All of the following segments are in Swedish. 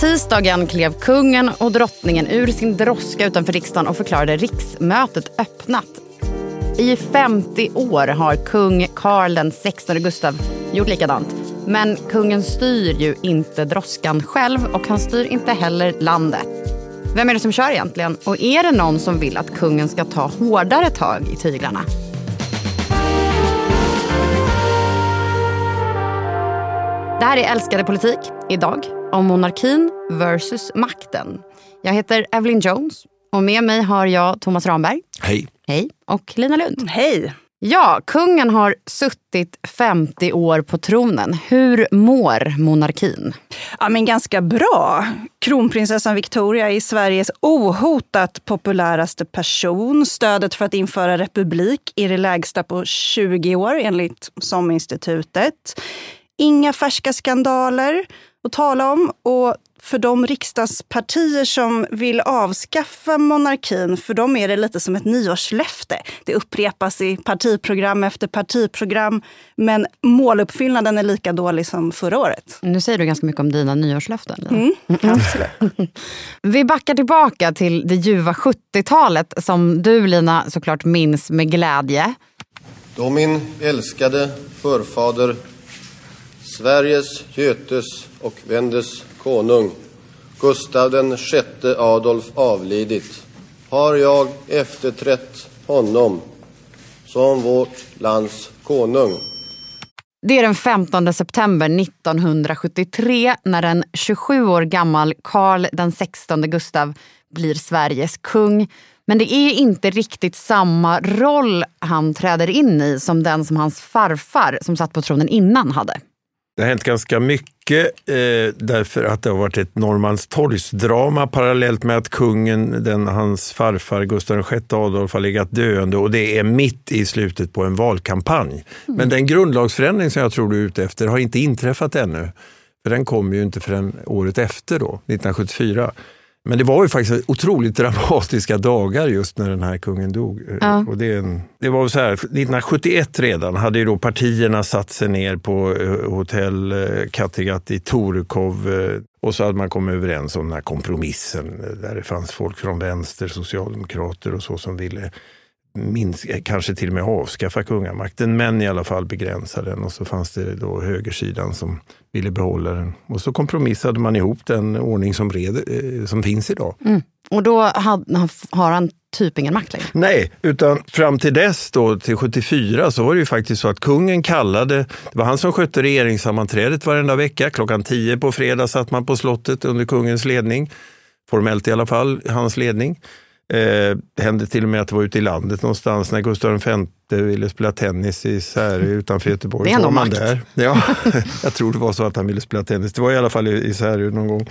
Tisdagen klev kungen och drottningen ur sin droska utanför riksdagen och förklarade riksmötet öppnat. I 50 år har kung Karl XVI Gustav gjort likadant. Men kungen styr ju inte droskan själv och han styr inte heller landet. Vem är det som kör egentligen? Och är det någon som vill att kungen ska ta hårdare tag i tyglarna? Det här är Älskade politik idag om monarkin versus makten. Jag heter Evelyn Jones och med mig har jag Thomas Ramberg. Hej. Hej. Och Lina Lund. Hej. Ja, kungen har suttit 50 år på tronen. Hur mår monarkin? Ja, men ganska bra. Kronprinsessan Victoria är Sveriges ohotat populäraste person. Stödet för att införa republik är det lägsta på 20 år enligt SOM-institutet. Inga färska skandaler att tala om. Och för de riksdagspartier som vill avskaffa monarkin, för dem är det lite som ett nyårslöfte. Det upprepas i partiprogram efter partiprogram, men måluppfyllnaden är lika dålig som förra året. Nu säger du ganska mycket om dina nyårslöften. Mm, absolut. Vi backar tillbaka till det ljuva 70-talet som du, Lina, såklart minns med glädje. Då min älskade förfader Sveriges, Götes och Vendes konung Gustav den sjätte Adolf avlidit har jag efterträtt honom som vårt lands konung. Det är den 15 september 1973 när en 27 år gammal Karl den 16 Gustav blir Sveriges kung. Men det är inte riktigt samma roll han träder in i som den som hans farfar som satt på tronen innan hade. Det har hänt ganska mycket eh, därför att det har varit ett Norrmalmstorgsdrama parallellt med att kungen, den, hans farfar Gustav VI Adolf har legat döende och det är mitt i slutet på en valkampanj. Mm. Men den grundlagsförändring som jag tror du är ute efter har inte inträffat ännu. För den kom ju inte förrän året efter då, 1974. Men det var ju faktiskt otroligt dramatiska dagar just när den här kungen dog. Ja. Och det, det var så här, 1971 redan hade ju då partierna satt sig ner på eh, hotell eh, Kattegatt i Torekov eh, och så hade man kommit överens om den här kompromissen där det fanns folk från vänster, socialdemokrater och så som ville minska, kanske till och med avskaffa kungamakten, men i alla fall begränsa den. Och så fanns det då högersidan som ville behålla den. Och så kompromissade man ihop den ordning som, red, eh, som finns idag. Mm. Och då har han typ ingen makt längre? Nej, utan fram till dess, då, till 74, så var det ju faktiskt så att kungen kallade, det var han som skötte regeringssammanträdet varenda vecka. Klockan 10 på fredag satt man på slottet under kungens ledning, formellt i alla fall, hans ledning. Eh, det hände till och med att det var ute i landet någonstans när Gustav V ville spela tennis i Särö utanför Göteborg. Det är nog makt. Där. Ja, jag tror det var så att han ville spela tennis. Det var i alla fall i Särö någon gång.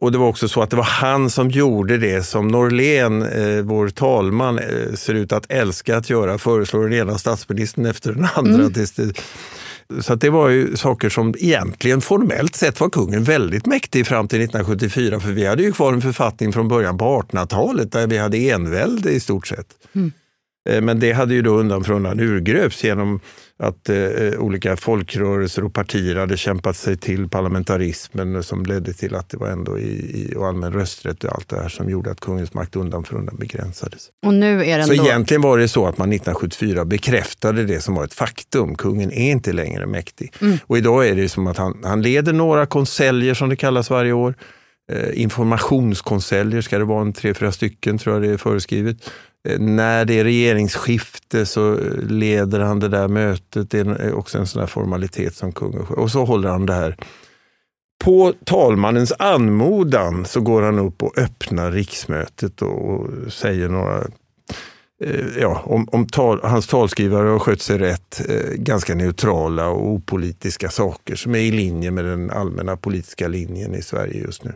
Och det var också så att det var han som gjorde det som Norlén, eh, vår talman, eh, ser ut att älska att göra. Föreslår den ena statsministern efter den andra. Mm. Tills det, så det var ju saker som egentligen formellt sett var kungen väldigt mäktig fram till 1974. För vi hade ju kvar en författning från början på 1800-talet där vi hade envälde i stort sett. Mm. Eh, men det hade ju då undan för undan urgröps genom att eh, olika folkrörelser och partier hade kämpat sig till parlamentarismen som ledde till att det var ändå i, i och allmän rösträtt och allt det här som gjorde att kungens makt undan för undan begränsades. Och nu är den så då... egentligen var det så att man 1974 bekräftade det som var ett faktum. Kungen är inte längre mäktig. Mm. Och idag är det som att han, han leder några konseljer som det kallas varje år. Eh, informationskonseljer ska det vara en tre, fyra stycken tror jag det är föreskrivet. Eh, när det är regeringsskifte så leder han det där mötet. Det är eh, också en sån här formalitet som kung och, och så håller han det här. På talmannens anmodan så går han upp och öppnar riksmötet och säger några eh, Ja, om, om tal, hans talskrivare har skött sig rätt, eh, ganska neutrala och opolitiska saker som är i linje med den allmänna politiska linjen i Sverige just nu.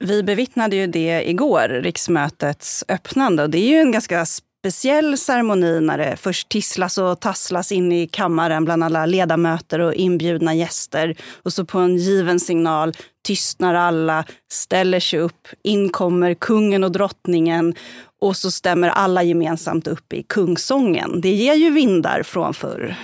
Vi bevittnade ju det igår, riksmötets öppnande. Och det är ju en ganska speciell ceremoni när det först tisslas och tasslas in i kammaren bland alla ledamöter och inbjudna gäster. Och så på en given signal tystnar alla, ställer sig upp, in kommer kungen och drottningen och så stämmer alla gemensamt upp i kungsången. Det ger ju vindar från förr.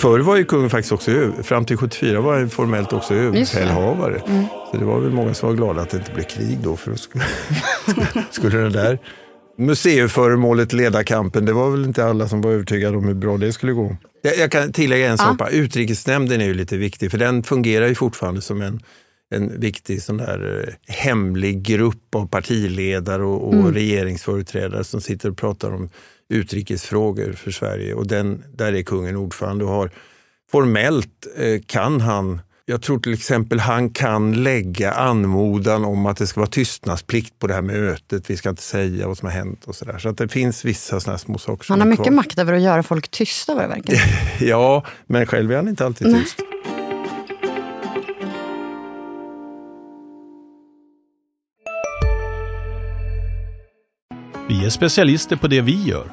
Förr var ju kungen faktiskt också över, fram till 74 var han formellt också överbefälhavare. Mm. Så det var väl många som var glada att det inte blev krig då. För skulle, skulle det där museiföremålet leda kampen, det var väl inte alla som var övertygade om hur bra det skulle gå. Jag, jag kan tillägga en sak, ja. utrikesnämnden är ju lite viktig för den fungerar ju fortfarande som en en viktig sån där eh, hemlig grupp av partiledare och, och mm. regeringsföreträdare som sitter och pratar om utrikesfrågor för Sverige. Och den, där är kungen ordförande och har formellt eh, kan han jag tror till exempel han kan lägga anmodan om att det ska vara tystnadsplikt på det här mötet. Vi ska inte säga vad som har hänt och sådär. Så att det finns vissa sådana små saker. Han har mycket kvar. makt över att göra folk tysta vad det verkar. ja, men själv är han inte alltid tyst. Nej. Vi är specialister på det vi gör,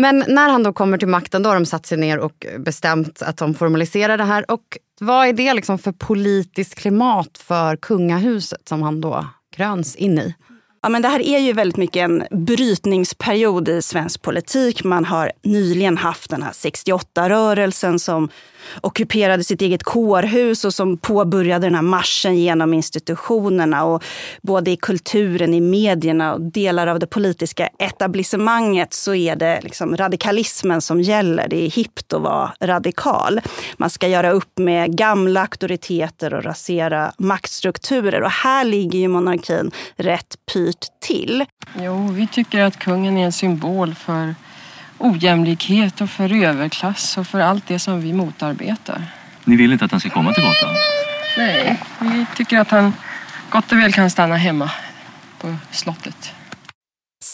Men när han då kommer till makten, då har de satt sig ner och bestämt att de formaliserar det här. Och vad är det liksom för politiskt klimat för kungahuset som han då kröns in i? Ja, men det här är ju väldigt mycket en brytningsperiod i svensk politik. Man har nyligen haft den här 68-rörelsen som ockuperade sitt eget kårhus och som påbörjade den här marschen genom institutionerna. Och både i kulturen, i medierna och delar av det politiska etablissemanget så är det liksom radikalismen som gäller. Det är hippt att vara radikal. Man ska göra upp med gamla auktoriteter och rasera maktstrukturer. Och här ligger ju monarkin rätt pyrt till. Jo, vi tycker att kungen är en symbol för ojämlikhet och för överklass och för allt det som vi motarbetar. Ni vill inte att han ska komma till gatan? Nej, vi tycker att han gott och väl kan stanna hemma på slottet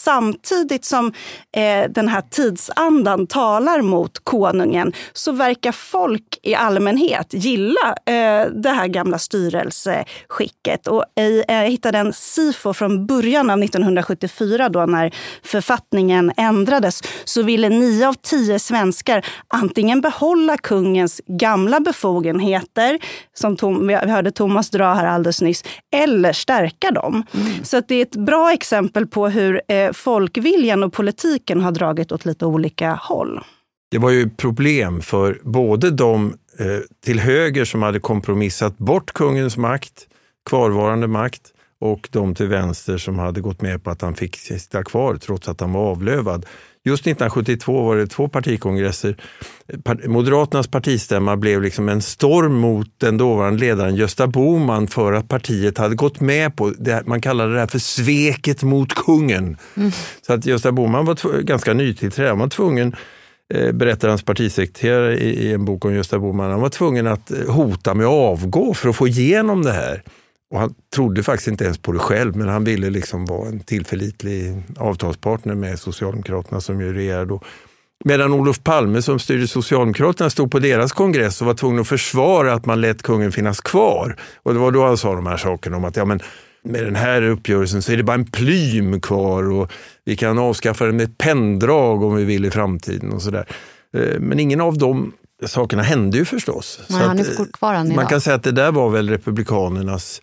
samtidigt som eh, den här tidsandan talar mot konungen så verkar folk i allmänhet gilla eh, det här gamla styrelseskicket. Och eh, jag hittade en SIFO från början av 1974 då när författningen ändrades så ville nio av tio svenskar antingen behålla kungens gamla befogenheter, som Tom, vi hörde Thomas dra här alldeles nyss, eller stärka dem. Mm. Så det är ett bra exempel på hur eh, folkviljan och politiken har dragit åt lite olika håll. Det var ju problem för både de eh, till höger som hade kompromissat bort kungens makt, kvarvarande makt, och de till vänster som hade gått med på att han fick sitta kvar trots att han var avlövad. Just 1972 var det två partikongresser. Moderaternas partistämma blev liksom en storm mot den dåvarande ledaren Gösta Bohman för att partiet hade gått med på, det, man kallade det här för sveket mot kungen. Mm. Så att Gösta Bohman var ganska nytillträdd, han var tvungen eh, berättar hans partisekreterare i en bok om Gösta Bohman. Han var tvungen att eh, hota med att avgå för att få igenom det här. Och han trodde faktiskt inte ens på det själv, men han ville liksom vara en tillförlitlig avtalspartner med Socialdemokraterna som ju regerade då. Medan Olof Palme som styrde Socialdemokraterna stod på deras kongress och var tvungen att försvara att man lät kungen finnas kvar. Och det var då han sa de här sakerna om att ja, men med den här uppgörelsen så är det bara en plym kvar och vi kan avskaffa den med ett penndrag om vi vill i framtiden och sådär. Eh, men ingen av dem sakerna hände ju förstås. Så han är fortfarande man kan säga att det där var väl Republikanernas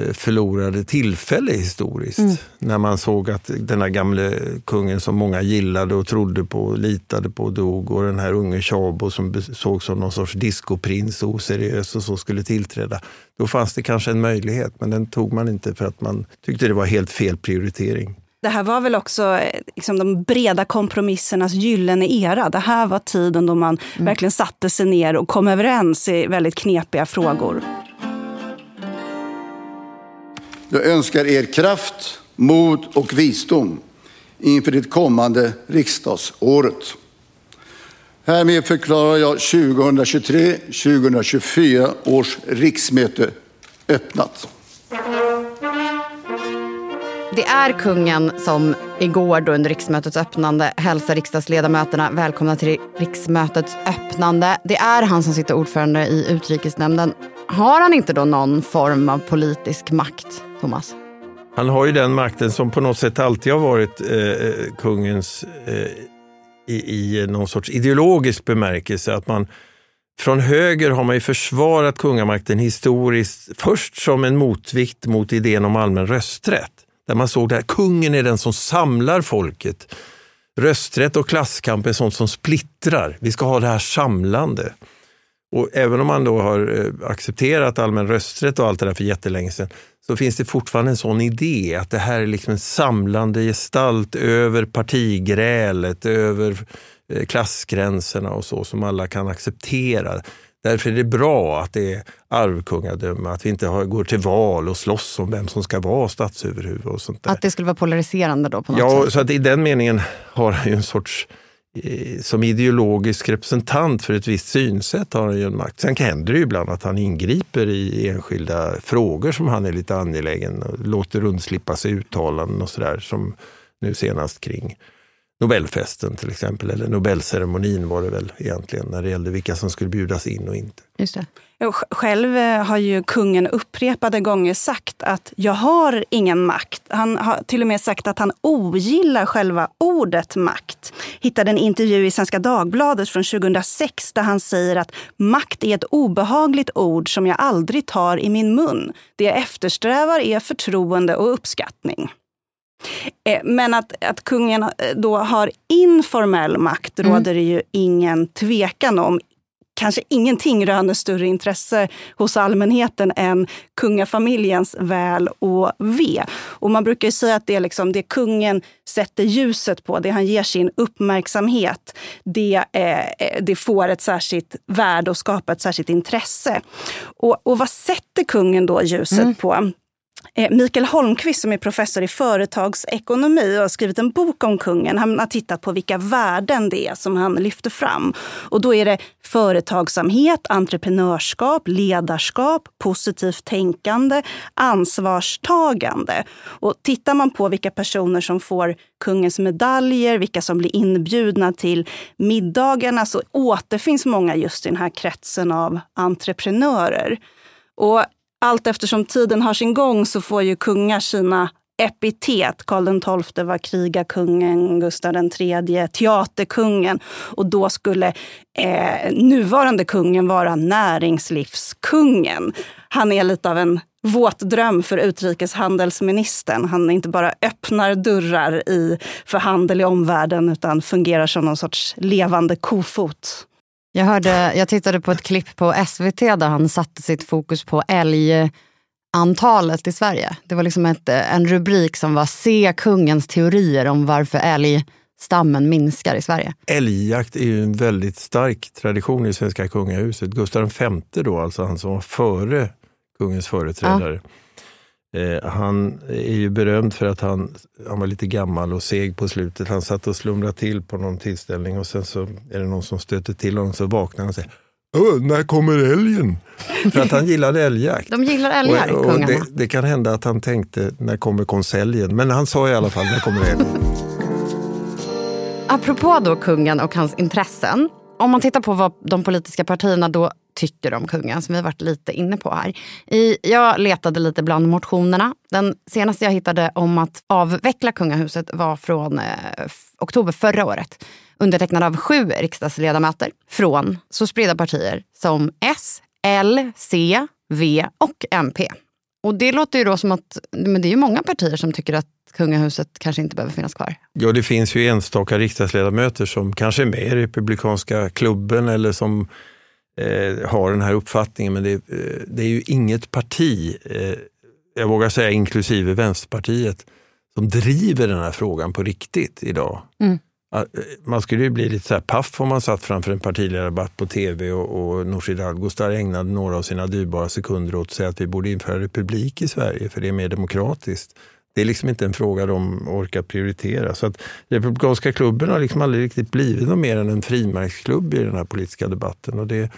Eh, förlorade tillfälle historiskt. Mm. När man såg att den här gamle kungen som många gillade och trodde på, litade på, dog och den här unge Tjabo som sågs som någon sorts discoprins, oseriös och så skulle tillträda. Då fanns det kanske en möjlighet, men den tog man inte för att man tyckte det var helt fel prioritering. Det här var väl också eh, liksom, de breda kompromissernas gyllene era. Det här var tiden då man mm. verkligen satte sig ner och kom överens i väldigt knepiga frågor. Jag önskar er kraft, mod och visdom inför det kommande riksdagsåret. Härmed förklarar jag 2023-2024 års riksmöte öppnat. Det är kungen som igår då under riksmötets öppnande hälsar riksdagsledamöterna välkomna till riksmötets öppnande. Det är han som sitter ordförande i utrikesnämnden. Har han inte då någon form av politisk makt, Thomas? Han har ju den makten som på något sätt alltid har varit eh, eh kungens eh, i, i någon sorts ideologisk bemärkelse. Att man från höger har man ju försvarat kungamakten historiskt först som en motvikt mot idén om allmän rösträtt. Där man såg att kungen är den som samlar folket. Rösträtt och klasskamp är sånt som splittrar. Vi ska ha det här samlande. Och även om man då har eh, accepterat allmän rösträtt och allt det där för jättelänge sedan, så finns det fortfarande en sån idé att det här är liksom en samlande gestalt över partigrälet, över eh, klassgränserna och så, som alla kan acceptera. Därför är det bra att det är arvkungadöme, att vi inte har, går till val och slåss om vem som ska vara statsöverhuvud. Och sånt där. Att det skulle vara polariserande då på något ja, sätt? så att i den meningen har han ju en sorts eh, som ideologisk representant för ett visst synsätt har han ju en makt. Sen händer det ju ibland att han ingriper i enskilda frågor som han är lite angelägen och låter undslippa sig uttalanden och sådär som nu senast kring Nobelfesten till exempel, eller Nobelceremonin var det väl egentligen, när det gällde vilka som skulle bjudas in och inte. Just det. Själv eh, har ju kungen upprepade gånger sagt att jag har ingen makt. Han har till och med sagt att han ogillar själva ordet makt. Hittade en intervju i Svenska Dagbladet från 2006 där han säger att makt är ett obehagligt ord som jag aldrig tar i min mun. Det jag eftersträvar är förtroende och uppskattning. Eh, men att, att kungen eh, då har informell makt Mm. råder det ju ingen tvekan om. Kanske ingenting röner större intresse hos allmänheten än kungafamiljens väl och ve. Och man brukar ju säga att det är liksom det kungen sätter ljuset på, det han ger sin uppmärksamhet, det, eh, det får ett särskilt värde och skapar ett särskilt intresse. Och, och vad sätter kungen då ljuset på? Eh, Mikael Holmqvist som är professor i företagsekonomi och har skrivit en bok om kungen. Han har tittat på vilka värden det är som han lyfter fram. Och då är det företagsamhet, entreprenörskap, ledarskap, positivt tänkande, ansvarstagande. Och tittar man på vilka personer som får kungens medaljer, vilka som blir inbjudna till middagarna så återfinns många just i den här kretsen av entreprenörer. Och allt eftersom tiden har sin gång så får ju kungar sina epitet. Karl XII var krigarkungen, Gustav III teaterkungen. Och då skulle eh, nuvarande kungen vara näringslivskungen. Han är lite av en våt dröm för utrikeshandelsministern. Han inte bara öppnar dörrar i, för handel i omvärlden utan fungerar som någon sorts levande kofot. Jag, hörde, jag tittade på ett klipp på SVT där han satte sitt fokus på älgantalet i Sverige. Det var liksom ett, en rubrik som var Se kungens teorier om varför älgstammen minskar i Sverige. Älgjakt är ju en väldigt stark tradition i svenska kungahuset. Gustav V då, alltså han som var före kungens företrädare. Eh, han är ju berömd för att han, han var lite gammal och seg på slutet. Han satt och slumrade till på någon tillställning och sen så är det någon som stöter till honom så vaknar han och säger när kommer älgen? För att han gillade älgjakt. De gillar älgar, och, och kungarna. det, det kan hända att han tänkte, när kommer konseljen? Men han sa i alla fall, när kommer älgen? Apropå då kungen och hans intressen. Om man tittar på vad de politiska partierna då tycker om kungen, som vi har varit lite inne på här. I, jag letade lite bland motionerna. Den senaste jag hittade om att avveckla kungahuset var från eh, oktober förra året. Undertecknad av sju riksdagsledamöter från så spridda partier som S, L, C, V och MP. Och det låter ju då som att men det är ju många partier som tycker att kungahuset kanske inte behöver finnas kvar. Ja, det finns ju enstaka riksdagsledamöter som kanske är med i republikanska klubben eller som eh, har den här uppfattningen. Men det, eh, det är ju inget parti, eh, jag vågar säga inklusive Vänsterpartiet, som driver den här frågan på riktigt idag. Mm. Eh, Man skulle ju bli lite så här paff om man satt framför en partiledardebatt på tv och, och Nooshi Dadgostar ägnade några av sina dyrbara sekunder åt att säga att vi borde införa republik i Sverige för det är mer demokratiskt. Det är liksom inte en fråga de orkar prioritera. Så att Republikanska klubben har liksom aldrig riktigt blivit något mer än en frimärksklubb i den här politiska debatten. Och det,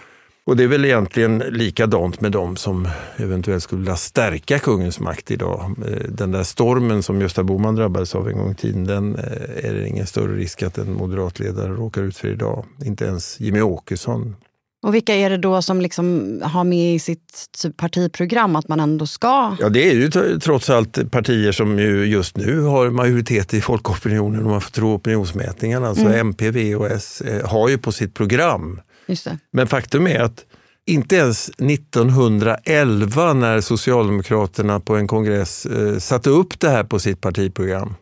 och det är väl egentligen likadant med de som eventuellt skulle vilja stärka kungens makt idag. Eh, den där stormen som Gösta Bohman drabbades av en gång i tiden, den eh, är det ingen större risk att en moderatledare råkar ut för idag. Inte ens Jimmy Åkesson och vilka är det då som liksom har med i sitt typ partiprogram att man ändå ska... Ja, det är ju tr- trots allt partier som ju just nu har majoritet i folkopinionen om man får tro opinionsmätningarna. Alltså Mm. MP, V och S eh, har ju på sitt program. Men faktum är att inte ens 1911 när Socialdemokraterna på en kongress eh, satte upp det här på sitt partiprogram,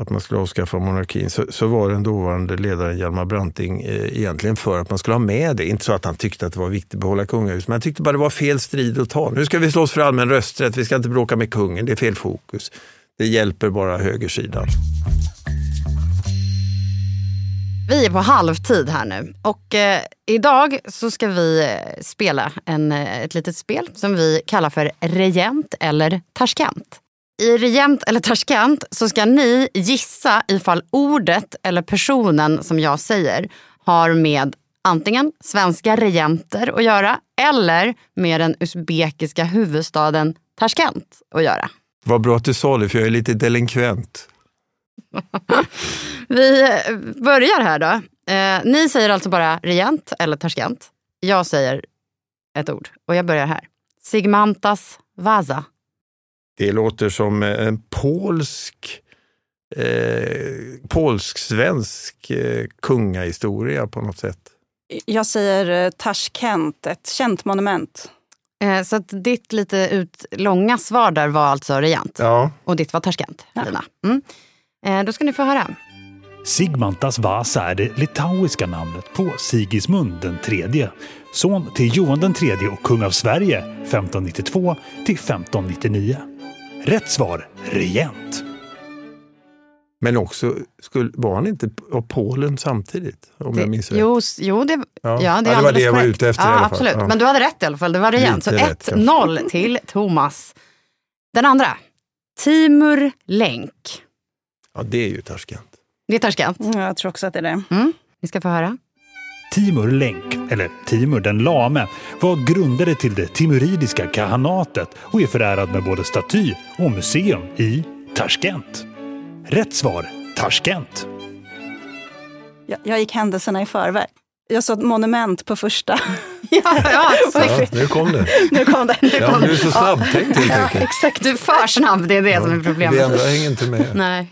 att man skulle avskaffa monarkin, så, så var den dåvarande ledaren Hjalmar Branting eh, egentligen för att man skulle ha med det. Inte så att han tyckte att det var viktigt att behålla kungahuset, men han tyckte bara det var fel strid att ta. Nu ska vi slåss för allmän rösträtt, vi ska inte bråka med kungen, det är fel fokus. Det hjälper bara högersidan. Vi är på halvtid här nu och eh, idag så ska vi eh, spela en, eh, ett litet spel som vi kallar för Regent eller Tashkent. I Regent eller Tashkent så ska ni gissa ifall ordet eller personen som jag säger har med antingen svenska regenter att göra eller med den usbekiska huvudstaden Tashkent att göra. Vad bra att du sa det, för jag är lite delinkvent. Vi börjar här då. Eh, ni säger alltså bara regent eller Tashkent. Jag säger ett ord och jag börjar här. Sigmantas Vaza. Det låter som en polsk, eh, polsk-svensk eh, kungahistoria på något sätt. Jag säger eh, Tashkent, ett känt monument. Eh, så att ditt lite ut långa svar där var alltså regent. Ja. Och ditt var Tashkent, Lina. Mm. Eh, då ska ni få höra. Sigmantas Vasa är det litauiska namnet på Sigismund den tredje, son till Johan den tredje och kung av Sverige 1592 till 1599. Rätt svar regent. Men också, skulle, var han inte av Polen samtidigt? Om jag minns rätt. Jo, jo, det, Ja. ja. det Ja, är det var det jag var ute efter i ja, alla fall. Absolut, Ja. men du hade rätt i alla fall. Det var regent. Så Lite rätt, 1-0 till Thomas. Den andra. Timur Länk. Ja, det är ju Tashkent. Det är Tashkent. Jag tror också att det är det. Mm. Ni ska få höra. Timur Lenk, eller Timur den lame, var grundare till det timuridiska kahanatet och är förärad med både staty och museum i Tashkent. Rätt svar Tashkent. Jag, jag gick händelserna i förväg. Jag sa ett monument på första. ja, ja, Ja, nu kom det. nu kom det. Ja, du är så snabbtänkt helt Ja, enkelt. exakt. Du är för snabb, det är det som är problemet. Vi andra hänger inte med. Nej.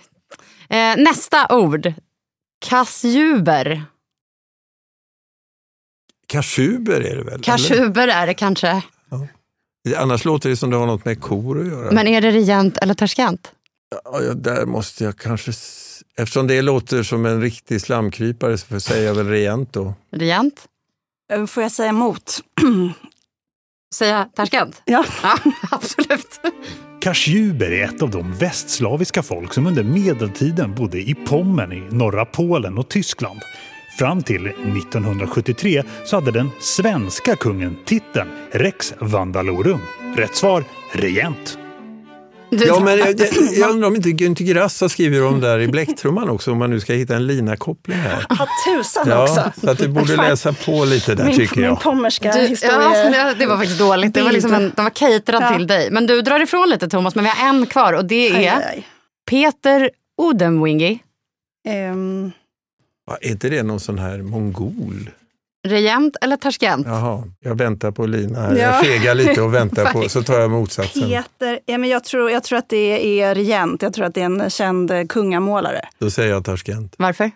Eh, nästa ord. Kassjuber. Kashuber är det väl? eller? Kashuber är det kanske. Annars låter det som det har något med kor att göra. Men är det regent eller Tashkent? Ja, ja, där måste jag kanske... Eftersom det låter som en riktig slamkrypare så får jag säga väl regent då. Regent? Eh, Får jag säga emot? Säga Tashkent? Ja. ja absolut. Kasjuber är ett av de västslaviska folk som under medeltiden bodde i Pommern i norra Polen och Tyskland. Fram till 1973 så hade den svenska kungen titeln Rex Vandalorum. Rätt svar regent. Ja, men jag, jag, jag undrar om inte Günther Grass har skrivit om där i bläcktrumman också, om man nu ska hitta en lina-koppling här. Ja, tusan Ja, också. så att du borde läsa på lite där min, tycker Min jag. pommerska Du, historia. ja, det var faktiskt dåligt. Det var liksom en, de var caterad Ja. till dig. Men du drar ifrån lite Thomas, men vi har en kvar och det är aj, aj. Peter Odenwingi. Ehm, Ja, är inte det någon sån här mongol? Regent eller Tashkent? Jaha, jag väntar på Lina här. Ja. Jag fegar lite och väntar på, så tar jag motsatsen. Peter, ja, men jag, tror, jag tror att det är regent. Jag tror att det är en känd eh, kungamålare. Då säger jag Tashkent. Varför?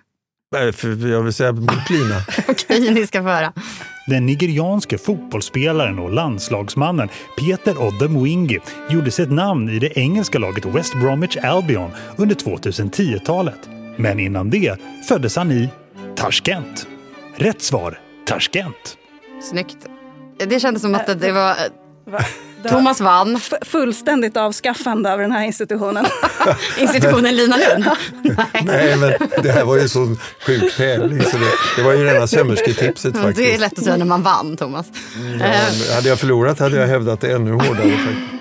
Nej, för jag vill säga mot Lina. Okej, ni ska få höra. Den nigerianske fotbollsspelaren och landslagsmannen Peter Odemwingie gjorde sig ett namn i det engelska laget West Bromwich Albion under 2010-talet. Men innan det föddes han i Tashkent. Rätt svar Tashkent. Snyggt. Det kändes som att det var... Thomas vann. F- fullständigt avskaffande av den här institutionen. Institutionen Lina Lund. Nej, men det här var ju så sjuk tävling. Så det, det var ju rena sömmersketipset Det är faktiskt. lätt att säga när man vann, Thomas. Ja, hade jag förlorat hade jag hävdat det ännu hårdare. Faktiskt.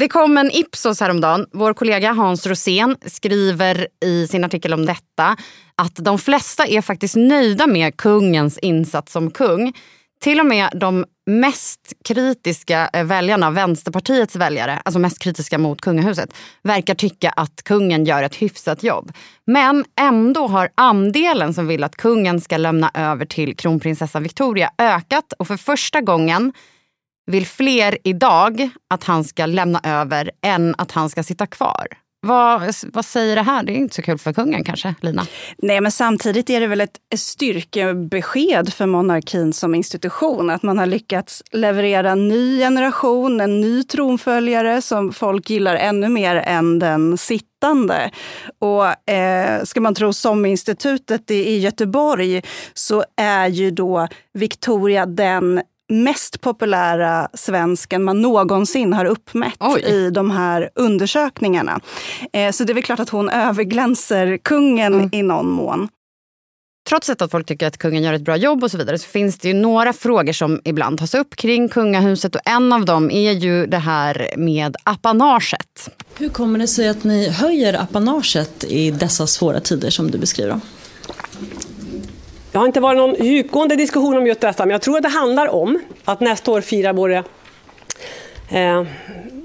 Det kom en Ipsos häromdagen. Vår kollega Hans Rosén skriver i sin artikel om detta att de flesta är faktiskt nöjda med kungens insats som kung. Till och med de mest kritiska eh, väljarna, Vänsterpartiets väljare, alltså mest kritiska mot kungahuset, verkar tycka att kungen gör ett hyfsat jobb. Men ändå har andelen som vill att kungen ska lämna över till kronprinsessan Victoria ökat och för första gången vill fler idag att han ska lämna över än att han ska sitta kvar. Vad, vad säger det här? Det är inte så kul för kungen kanske, Lina? Nej, men samtidigt är det väl ett styrkebesked för monarkin som institution. Att man har lyckats leverera en ny generation, en ny tronföljare som folk gillar ännu mer än den sittande. Och eh, ska man tro SOM-institutet i Göteborg så är ju då Victoria den mest populära svensken man någonsin har uppmätt Oj. i de här undersökningarna. Eh, så det är väl klart att hon överglänser kungen mm. i någon mån. Trots att folk tycker att kungen gör ett bra jobb och så vidare så finns det ju några frågor som ibland tas upp kring kungahuset och en av dem är ju det här med apanaget. Hur kommer det sig att ni höjer apanaget i dessa svåra tider som du beskriver? Det har inte varit någon djupgående diskussion om just detta, men jag tror att det handlar om att nästa år firar vår, eh,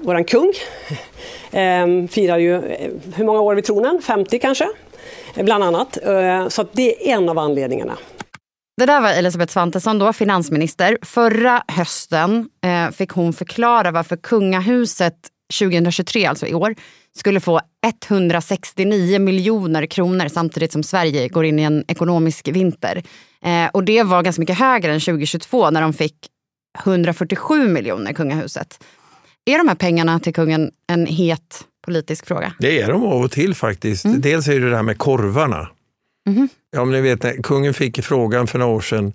våran kung, eh, firar ju, eh, hur många år vid tronen? 50 kanske, eh, bland annat. Eh, så det är en av anledningarna. Det där var Elisabeth Svantesson, då finansminister. Förra hösten eh, fick hon förklara varför kungahuset 2023, alltså i år, skulle få 169 miljoner kronor samtidigt som Sverige går in i en ekonomisk vinter. Eh, och det var ganska mycket högre än 2022 när de fick 147 miljoner, kungahuset. Är de här pengarna till kungen en het politisk fråga? Det är de av och till faktiskt. Mm. Dels är det det här med korvarna. Mm. Men ni vet, kungen fick frågan för några år sedan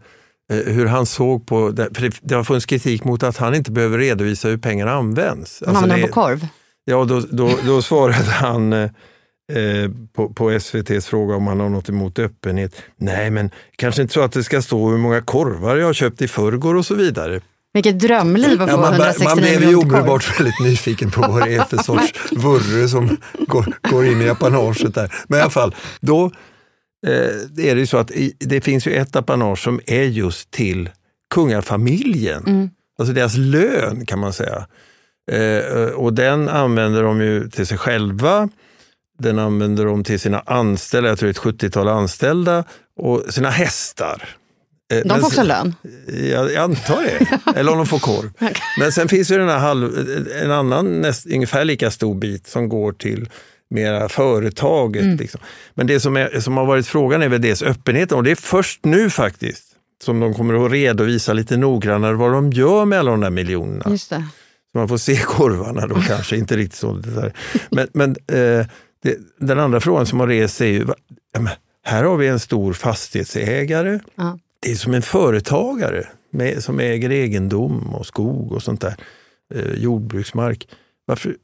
hur han såg på, det, för det har funnits kritik mot att han inte behöver redovisa hur pengarna används. Alltså använder på korv? Ja, då, då, då svarade han eh, på, på SVTs fråga om han har något emot öppenhet. Nej, men kanske inte så att det ska stå hur många korvar jag har köpt i förrgår och så vidare. Vilket drömliv att få ja, man, 169 Man blev ju omedelbart väldigt nyfiken på vad det är för sorts vurre som går, går in i apanaget där. Men i alla fall, då eh, är det ju så att det finns ju ett apanage som är just till kungafamiljen. Mm. Alltså deras lön kan man säga. Eh, och den använder de ju till sig själva. Den använder de till sina anställda, jag tror ett 70-tal anställda och sina hästar. Eh, de får också lön? Jag, jag antar det, eller om de får korv. Men sen finns det den här halv, en annan näst, ungefär lika stor bit som går till mera företaget. Mm. Liksom. Men det som, är, som har varit frågan är väl dels öppenheten och det är först nu faktiskt som de kommer att redovisa lite noggrannare vad de gör med alla de där miljonerna. Just det. Så man får se korvarna då kanske, inte riktigt så. Det men, men eh, det, den andra frågan som har rest är ju, här har vi en stor fastighetsägare. Ja. Det är som en företagare med, som äger egendom och skog och sånt där. Eh, jordbruksmark. Varför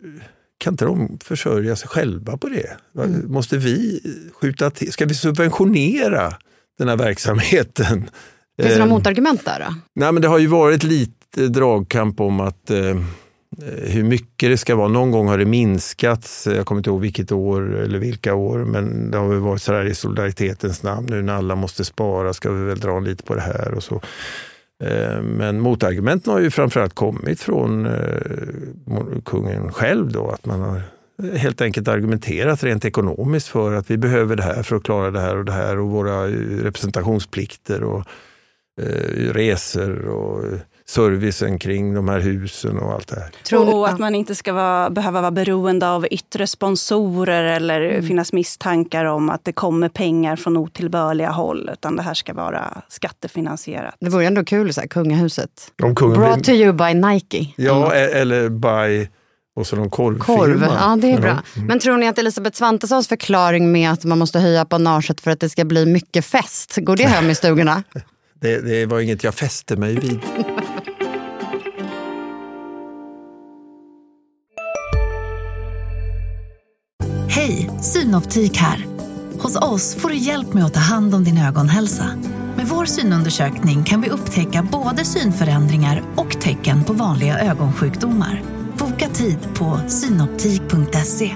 kan inte de försörja sig själva på det? Mm. Måste vi skjuta till? Ska vi subventionera den här verksamheten? Finns det några eh, motargument där? Då? Nej, men det har ju varit lite dragkamp om att eh, hur mycket det ska vara. Någon gång har det minskats, jag kommer inte ihåg vilket år eller vilka år, men det har väl varit sådär i solidaritetens namn. Nu när alla måste spara ska vi väl dra lite på det här och så. Eh, men motargumenten har ju framförallt kommit från eh, kungen själv då, att man har eh, helt enkelt argumenterat rent ekonomiskt för att vi behöver det här för att klara det här och det här och våra representationsplikter och resor och servicen kring de här husen och allt det här. Tror och att man inte ska vara, behöva vara beroende av yttre sponsorer eller mm. finnas misstankar om att det kommer pengar från otillbörliga håll. Utan det här ska vara skattefinansierat. Det vore ändå kul, så här, kungahuset. Om kungen Brought to you by Nike. Ja, mm. eller by och så någon korvfirma. Korv, ja det är bra. Mm. Men tror ni att Elisabeth Svantessons förklaring med att man måste höja apanaget för att det ska bli mycket fest, går det hem i stugorna? det, det var inget jag fäste mig vid. Hej, Synoptik här. Hos oss får du hjälp med att ta hand om din ögonhälsa. Med vår synundersökning kan vi upptäcka både synförändringar och tecken på vanliga ögonsjukdomar. Boka tid på synoptik.se.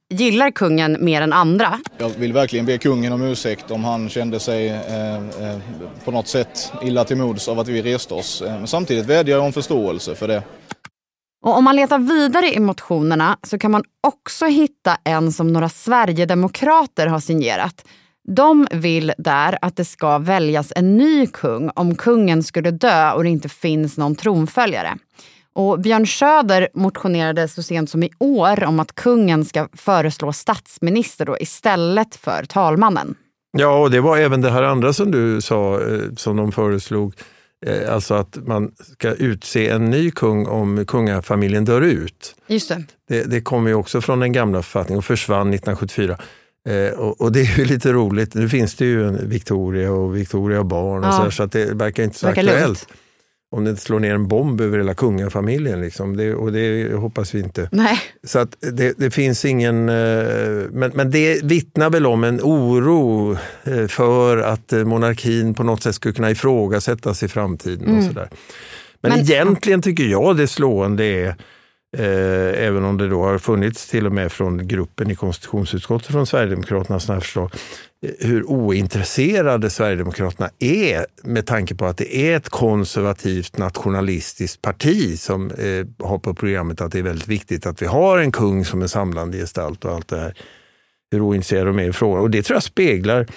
gillar kungen mer än andra. Jag vill verkligen be kungen om ursäkt om han kände sig eh, eh, på något sätt illa till mods av att vi reste oss. Eh, Men samtidigt vädjar jag om förståelse för det. Och om man letar vidare i motionerna så kan man också hitta en som några Sverigedemokrater har signerat. De vill där att det ska väljas en ny kung om kungen skulle dö och det inte finns någon tronföljare. Och Björn Söder motionerade så sent som i år om att kungen ska föreslå statsminister då istället för talmannen. Ja, och det var även det här andra som du sa, eh, som de föreslog. Eh, Alltså att man ska utse en ny kung om kungafamiljen dör ut. Just det. Det, det kommer ju också från den gamla författningen och försvann 1974. Eh, och, och det är ju lite roligt. Nu finns det ju en Victoria och Victoria barn och Ja. så, här, så att det verkar inte så Verkar aktuellt. lugnt. Om det slår ner en bomb över hela kungafamiljen. Liksom. Det, och det hoppas vi inte. Nej. Så att det, det finns ingen... eh, Men, men det vittnar väl om en oro eh, för att eh, monarkin på något sätt skulle kunna ifrågasättas i framtiden. Mm. och sådär. Men, Men- egentligen tycker jag det slående är, eh, även om det då har funnits till och med från gruppen i konstitutionsutskottet från Sverigedemokraterna sådana förslag, hur ointresserade Sverigedemokraterna är med tanke på att det är ett konservativt nationalistiskt parti som eh, har på programmet att det är väldigt viktigt att vi har en kung som en samlande gestalt och allt det här. Hur ointresserade de är i frågan. Och det tror jag speglar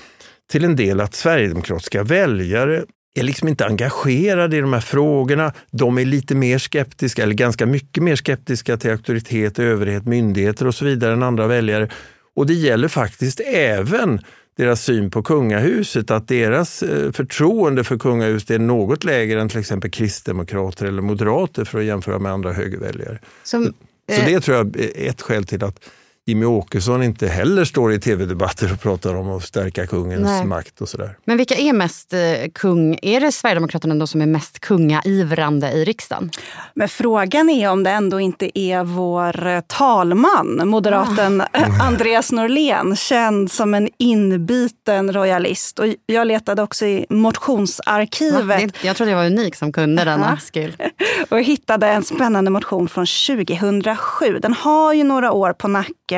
till en del att sverigedemokratiska väljare är liksom inte engagerade i de här frågorna. De är lite mer skeptiska, eller ganska mycket mer skeptiska till auktoritet, överhet, myndigheter och så vidare än andra väljare. Och det gäller faktiskt även deras syn på kungahuset, att deras eh, förtroende för kungahuset är något lägre än till exempel kristdemokrater eller moderater för att jämföra med andra högerväljare. Som, Så eh, det tror jag är ett skäl till att Jimmy Åkesson inte heller står i tv-debatter och pratar om att stärka kungens Nej. makt och sådär. Men vilka är mest eh, kung? Är det Sverigedemokraterna då som är mest kungaivrande i riksdagen? Men frågan är om det ändå inte är vår eh, talman, moderaten eh, Andreas Norlén, känd som en inbiten royalist. Och jag letade också i motionsarkivet? Det- Jag trodde jag var unik som kunde denna skill. och hittade en spännande motion från 2007. Den har ju några år på nacken,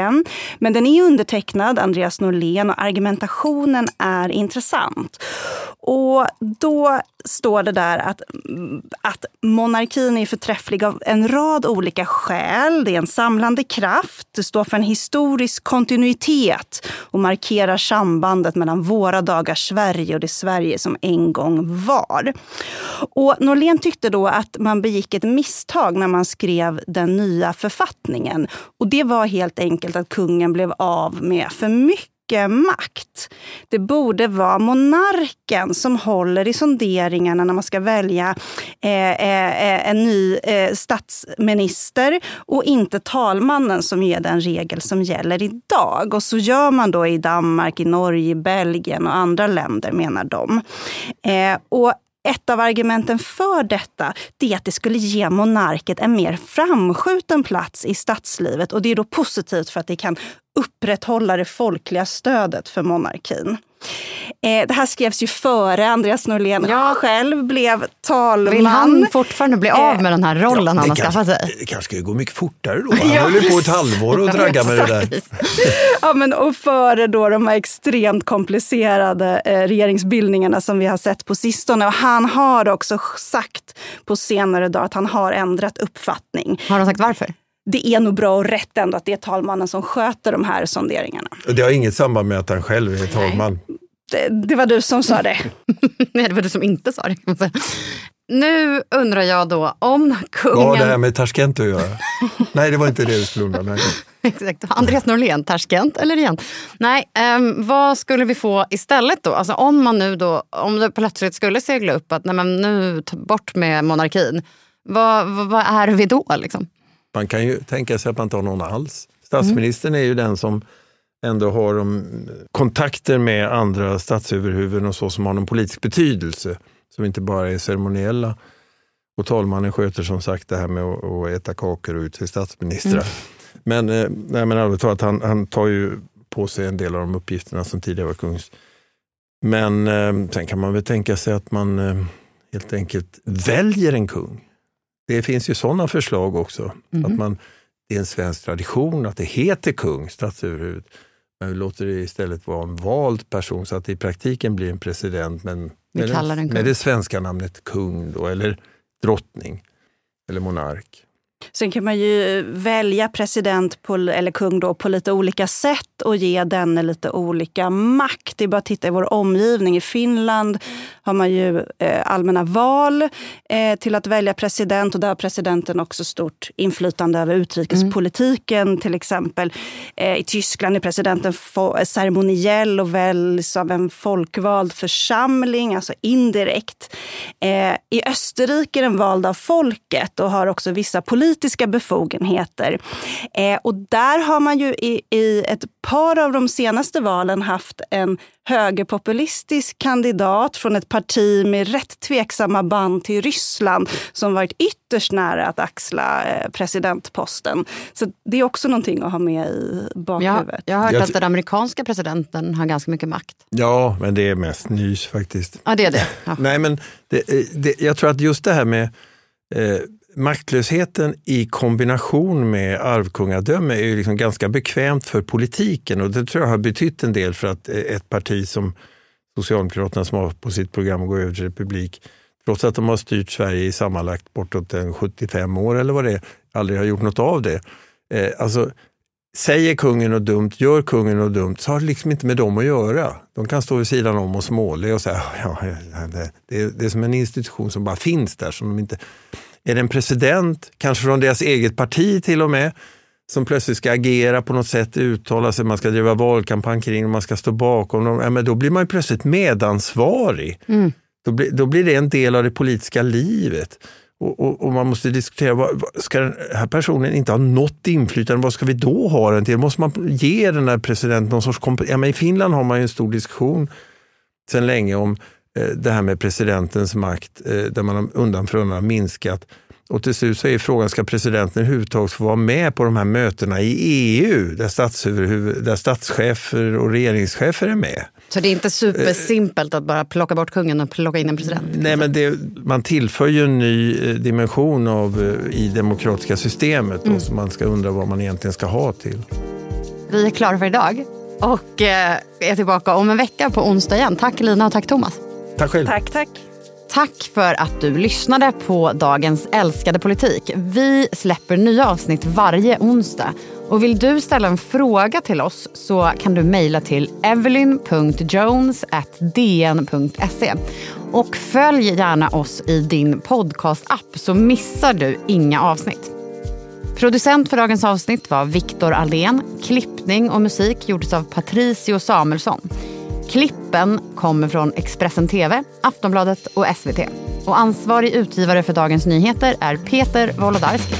men den är undertecknad Andreas Norlén och argumentationen är intressant. Och då står det där att, att monarkin är förträfflig av en rad olika skäl. Det är en samlande kraft, det står för en historisk kontinuitet och markerar sambandet mellan våra dagars Sverige och det Sverige som en gång var. Och Norlén tyckte då att man begick ett misstag när man skrev den nya författningen. Och det var helt enkelt att kungen blev av med för mycket makt. Det borde vara monarken som håller i sonderingarna när man ska välja eh, eh, eh en ny eh, statsminister och inte talmannen som är den regel som gäller idag. Och så gör man då i Danmark, i Norge, i Belgien och andra länder menar de. Eh, och ett av argumenten för detta det är att det skulle ge monarket en mer framskjuten plats i statslivet. Och det är då positivt för att det kan upprätthålla det folkliga stödet för monarkin. Eh, det här skrevs ju före Andreas Norlén själv blev talman. Vill han fortfarande bli av med den här rollen han det har kanske- skaffat sig? Det kanske ska gå mycket fortare då. Han Ja, höll ju på ett precis. halvår och dragga med det där. Ja, men och före då de här extremt komplicerade eh, regeringsbildningarna som vi har sett på sistone. Och han har också sagt på senare dagar att han har ändrat uppfattning. Har han sagt varför? Det är nog bra och rätt ändå att det är talmannen som sköter de här sonderingarna. Och Det har inget samband med att han själv är talman. Det, det var du som sa det. Nej, det var du som inte sa det. Nu undrar jag då om kungen... Vad har det här med Tashkent att göra? Nej, det var inte det du skulle undra. Nej. Exakt. Andreas Norlén, Tashkent eller igen? Nej, ehm, vad skulle vi få istället då? Alltså om man nu då, om det plötsligt skulle segla upp att nej, men nu ta bort med monarkin. Vad, vad, vad är vi då liksom? Man kan ju tänka sig att man har någon alls. Statsministern är ju den som ändå har de kontakter med andra statsöverhuvuden och så som har någon politisk betydelse, som inte bara är ceremoniella. Och talmannen sköter som sagt det här med att, äta kakor och utse statsministrar. Mm. Men, eh, nej, men allvarligt talat, han, han tar ju på sig en del av de uppgifterna som tidigare var kungs. Men eh, sen kan man väl tänka sig att man eh, helt enkelt väljer en kung. Det finns ju sådana förslag också. Mm. Att man, det är en svensk tradition att det heter kung, statsöverhuvud. Men vi låter det istället vara en vald person så att det i praktiken blir en president men med, den, med det svenska namnet kung då, eller drottning eller monark. Sen kan man ju välja president på, eller kung då, på lite olika sätt och ge denne lite olika makt. Det är bara att titta i vår omgivning. I Finland har man ju eh, allmänna val eh, till att välja president och där har presidenten också stort inflytande över utrikespolitiken mm. till exempel. Eh, I Tyskland är presidenten ceremoniell och väljs av en folkvald församling, alltså indirekt. Eh, I Österrike är den vald av folket och har också vissa politiska befogenheter. Eh, och där har man ju i, i ett par av de senaste valen haft en högerpopulistisk kandidat från ett parti med rätt tveksamma band till Ryssland som varit ytterst nära att axla eh, presidentposten. Så det är också någonting att ha med i bakhuvudet. Ja, jag har hört att den amerikanska presidenten har ganska mycket makt. Ja, men det är mest nys faktiskt. Ja, det är det. Ja. Nej, men det, eh, det, jag tror att just det här med eh, maktlösheten i kombination med arvkungadöme är ju liksom ganska bekvämt för politiken och det tror jag har betytt en del för att eh, ett parti som Socialdemokraterna som har på sitt program att gå över till republik, trots att de har styrt Sverige i sammanlagt bortåt 75 år eller vad det är, aldrig har gjort något av det. Eh, alltså, säger kungen något dumt, gör kungen något dumt, så har det liksom inte med dem att göra. De kan stå vid sidan om och småle och säga ja, det, det, är som en institution som bara finns där. Som de inte, är det en president, kanske från deras eget parti till och med, som plötsligt ska agera på något sätt, uttala sig, man ska driva valkampanj kring man ska stå bakom dem, ja, men då blir man plötsligt medansvarig. Mm. Då, blir, då blir det en del av det politiska livet. Och, och, och, man måste diskutera, vad, ska den här personen inte ha något inflytande, vad ska vi då ha den till? Måste man ge den här presidenten någon sorts kompetens? Ja, men I Finland har man en stor diskussion sedan länge om det här med presidentens makt, eh, där man undan för undan minskat. Och till slut så är frågan, ska presidenten överhuvudtaget få vara med på de här mötena i EU, där, där statschefer och regeringschefer är med? Så det är inte supersimpelt att bara plocka bort kungen och plocka in en president? Nej, men det, man tillför ju en ny eh, dimension av, i demokratiska systemet mm. som man ska undra vad man egentligen ska ha till. Vi är klara för idag och är tillbaka om en vecka på onsdag igen. Tack Lina och tack Thomas. Tack själv. Tack, tack. Tack för att du lyssnade på dagens älskade politik. Vi släpper nya avsnitt varje onsdag. Och vill du ställa en fråga till oss så kan du mejla till evelyn.jones.dn.se. Och följ gärna oss i din podcastapp så missar du inga avsnitt. Producent för dagens avsnitt var Viktor Aldén. Klippning och musik gjordes av Patricio Samuelsson. Klippen kommer från Expressen TV, Aftonbladet och SVT. Och ansvarig utgivare för Dagens Nyheter är Peter Wolodarski.